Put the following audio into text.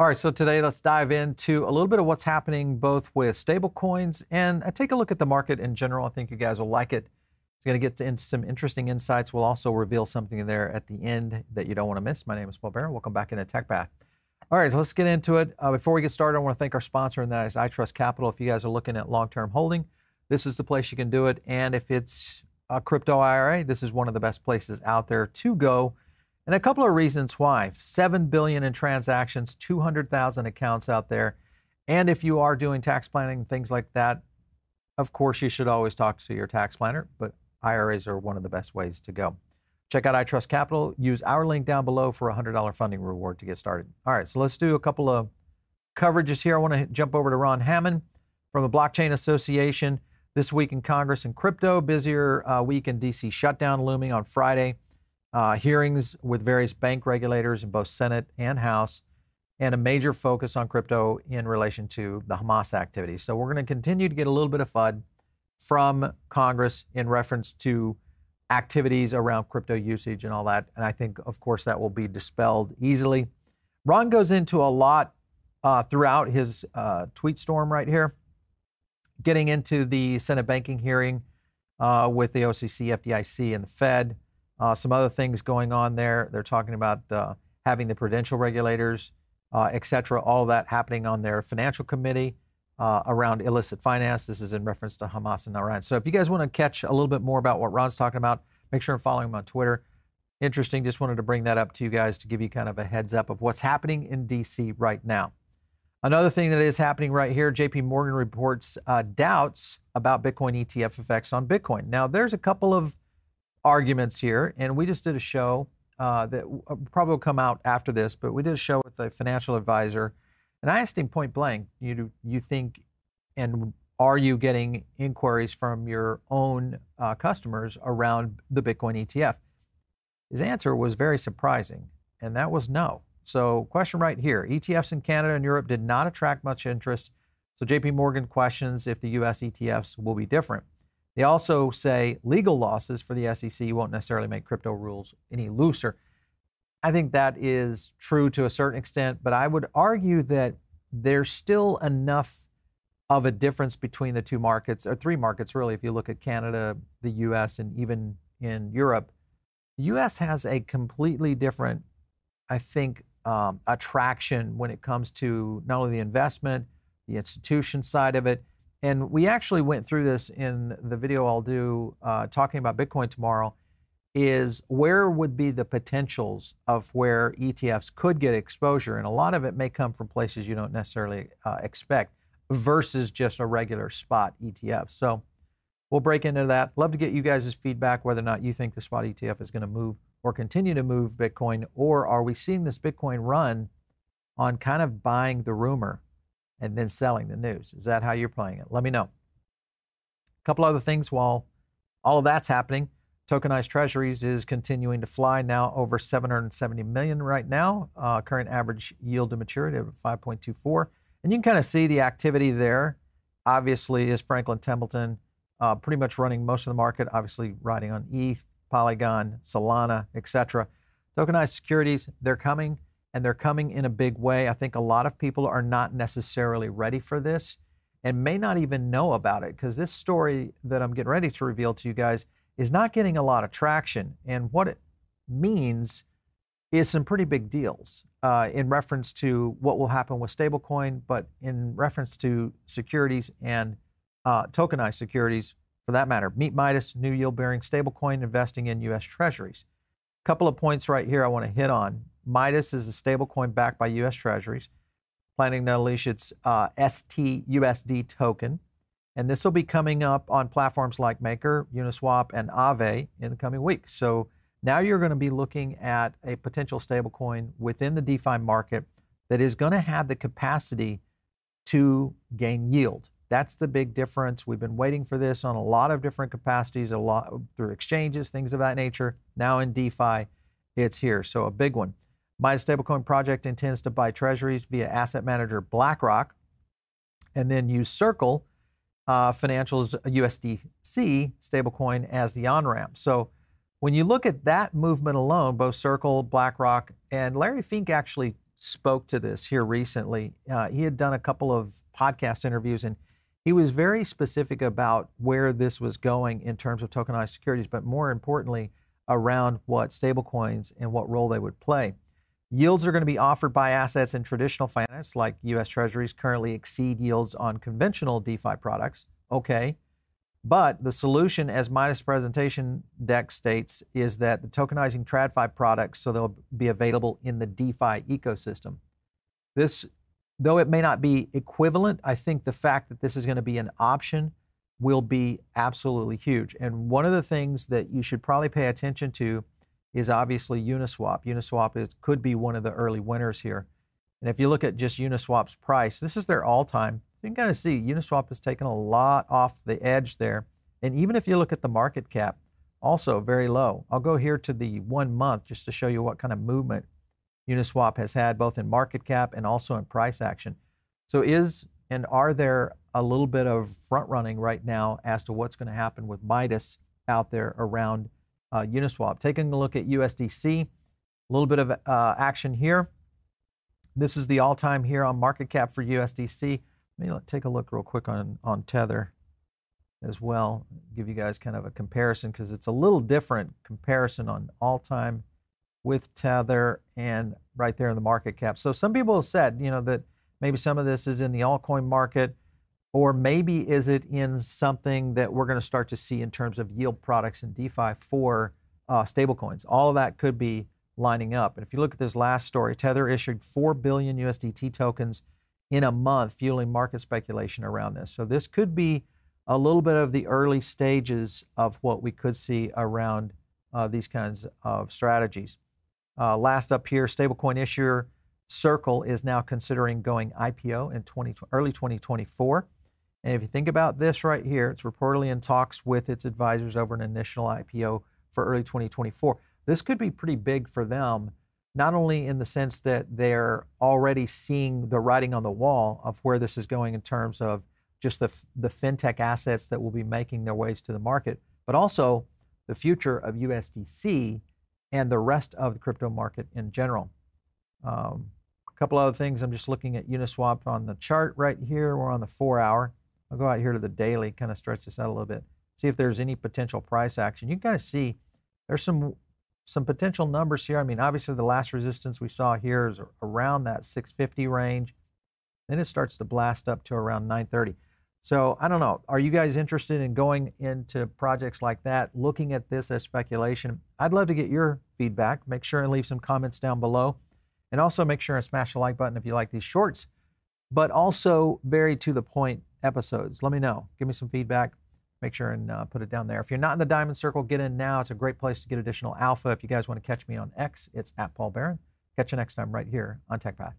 All right, so today let's dive into a little bit of what's happening both with stablecoins and uh, take a look at the market in general. I think you guys will like it. It's going to get into some interesting insights. We'll also reveal something there at the end that you don't want to miss. My name is Paul Barron. Welcome back into Tech Path. All right, so let's get into it. Uh, before we get started, I want to thank our sponsor, and that is iTrust Capital. If you guys are looking at long-term holding, this is the place you can do it. And if it's a crypto IRA, this is one of the best places out there to go. And a couple of reasons why. 7 billion in transactions, 200,000 accounts out there. And if you are doing tax planning, things like that, of course, you should always talk to your tax planner, but IRAs are one of the best ways to go. Check out iTrust Capital. Use our link down below for a $100 funding reward to get started. All right, so let's do a couple of coverages here. I want to jump over to Ron Hammond from the Blockchain Association. This week in Congress and crypto, busier uh, week in DC shutdown looming on Friday. Uh, hearings with various bank regulators in both Senate and House, and a major focus on crypto in relation to the Hamas activity. So we're going to continue to get a little bit of FUD from Congress in reference to activities around crypto usage and all that. And I think, of course, that will be dispelled easily. Ron goes into a lot uh, throughout his uh, tweet storm right here getting into the Senate banking hearing uh, with the OCC, FDIC, and the Fed. Uh, some other things going on there. They're talking about uh, having the prudential regulators, uh, et cetera, all of that happening on their financial committee uh, around illicit finance. This is in reference to Hamas and Iran. So if you guys want to catch a little bit more about what Ron's talking about, make sure and follow him on Twitter. Interesting. Just wanted to bring that up to you guys to give you kind of a heads up of what's happening in D.C. right now. Another thing that is happening right here, JP Morgan reports uh, doubts about Bitcoin ETF effects on Bitcoin. Now, there's a couple of arguments here, and we just did a show uh, that uh, probably will come out after this, but we did a show with a financial advisor, and I asked him point blank, you, you think, and are you getting inquiries from your own uh, customers around the Bitcoin ETF? His answer was very surprising, and that was no. So, question right here ETFs in Canada and Europe did not attract much interest. So, JP Morgan questions if the US ETFs will be different. They also say legal losses for the SEC won't necessarily make crypto rules any looser. I think that is true to a certain extent, but I would argue that there's still enough of a difference between the two markets, or three markets really, if you look at Canada, the US, and even in Europe. The US has a completely different, I think, um, attraction when it comes to not only the investment, the institution side of it. And we actually went through this in the video I'll do uh, talking about Bitcoin tomorrow. Is where would be the potentials of where ETFs could get exposure? And a lot of it may come from places you don't necessarily uh, expect versus just a regular spot ETF. So we'll break into that. Love to get you guys' feedback whether or not you think the spot ETF is going to move or continue to move Bitcoin? Or are we seeing this Bitcoin run on kind of buying the rumor and then selling the news? Is that how you're playing it? Let me know. A couple other things while all of that's happening. Tokenized treasuries is continuing to fly now over 770 million right now. Uh, current average yield to maturity of 5.24. And you can kind of see the activity there. Obviously, is Franklin Templeton uh, pretty much running most of the market, obviously riding on ETH. Polygon, Solana, etc. Tokenized securities, they're coming and they're coming in a big way. I think a lot of people are not necessarily ready for this and may not even know about it because this story that I'm getting ready to reveal to you guys is not getting a lot of traction. And what it means is some pretty big deals uh, in reference to what will happen with stablecoin, but in reference to securities and uh, tokenized securities for that matter. Meet Midas, new yield bearing stablecoin investing in U.S. Treasuries. A couple of points right here I want to hit on. Midas is a stablecoin backed by U.S. Treasuries, planning to unleash its uh, STUSD token. And this will be coming up on platforms like Maker, Uniswap, and Aave in the coming weeks. So now you're going to be looking at a potential stablecoin within the DeFi market that is going to have the capacity to gain yield. That's the big difference. We've been waiting for this on a lot of different capacities, a lot through exchanges, things of that nature. Now in DeFi, it's here. So a big one. Midas stablecoin project intends to buy treasuries via asset manager BlackRock, and then use Circle uh, Financial's USDC stablecoin as the on ramp. So when you look at that movement alone, both Circle, BlackRock, and Larry Fink actually spoke to this here recently. Uh, he had done a couple of podcast interviews and he was very specific about where this was going in terms of tokenized securities, but more importantly, around what stablecoins and what role they would play. Yields are going to be offered by assets in traditional finance, like US Treasuries currently exceed yields on conventional DeFi products. Okay. But the solution, as Midas presentation deck states, is that the tokenizing TradFi products, so they'll be available in the DeFi ecosystem. This, though it may not be equivalent, I think the fact that this is going to be an option will be absolutely huge. And one of the things that you should probably pay attention to is obviously Uniswap. Uniswap is, could be one of the early winners here. And if you look at just Uniswap's price, this is their all-time you can kind of see Uniswap has taken a lot off the edge there. And even if you look at the market cap, also very low. I'll go here to the one month just to show you what kind of movement Uniswap has had both in market cap and also in price action. So is and are there a little bit of front running right now as to what's going to happen with Midas out there around uh, Uniswap? Taking a look at USDC, a little bit of uh, action here. This is the all-time here on market cap for USDC. Let me take a look real quick on, on Tether as well, give you guys kind of a comparison because it's a little different comparison on all time with Tether and right there in the market cap. So some people have said, you know, that maybe some of this is in the altcoin market, or maybe is it in something that we're going to start to see in terms of yield products and DeFi for uh, stablecoins. All of that could be lining up. And if you look at this last story, Tether issued 4 billion USDT tokens in a month, fueling market speculation around this. So this could be a little bit of the early stages of what we could see around uh, these kinds of strategies. Uh, last up here, stablecoin issuer Circle is now considering going IPO in 20, early 2024. And if you think about this right here, it's reportedly in talks with its advisors over an initial IPO for early 2024. This could be pretty big for them not only in the sense that they're already seeing the writing on the wall of where this is going in terms of just the, the fintech assets that will be making their ways to the market, but also the future of USDC and the rest of the crypto market in general. Um, a couple other things. I'm just looking at Uniswap on the chart right here. We're on the four hour. I'll go out here to the daily, kind of stretch this out a little bit, see if there's any potential price action. You can kind of see there's some some potential numbers here. I mean, obviously the last resistance we saw here is around that 650 range. Then it starts to blast up to around 930. So I don't know. Are you guys interested in going into projects like that, looking at this as speculation? I'd love to get your feedback. Make sure and leave some comments down below. And also make sure and smash the like button if you like these shorts, but also very to the point episodes. Let me know. Give me some feedback make sure and uh, put it down there. If you're not in the Diamond Circle, get in now. It's a great place to get additional alpha. If you guys want to catch me on X, it's at Paul Barron. Catch you next time right here on TechPath.